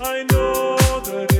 I know that.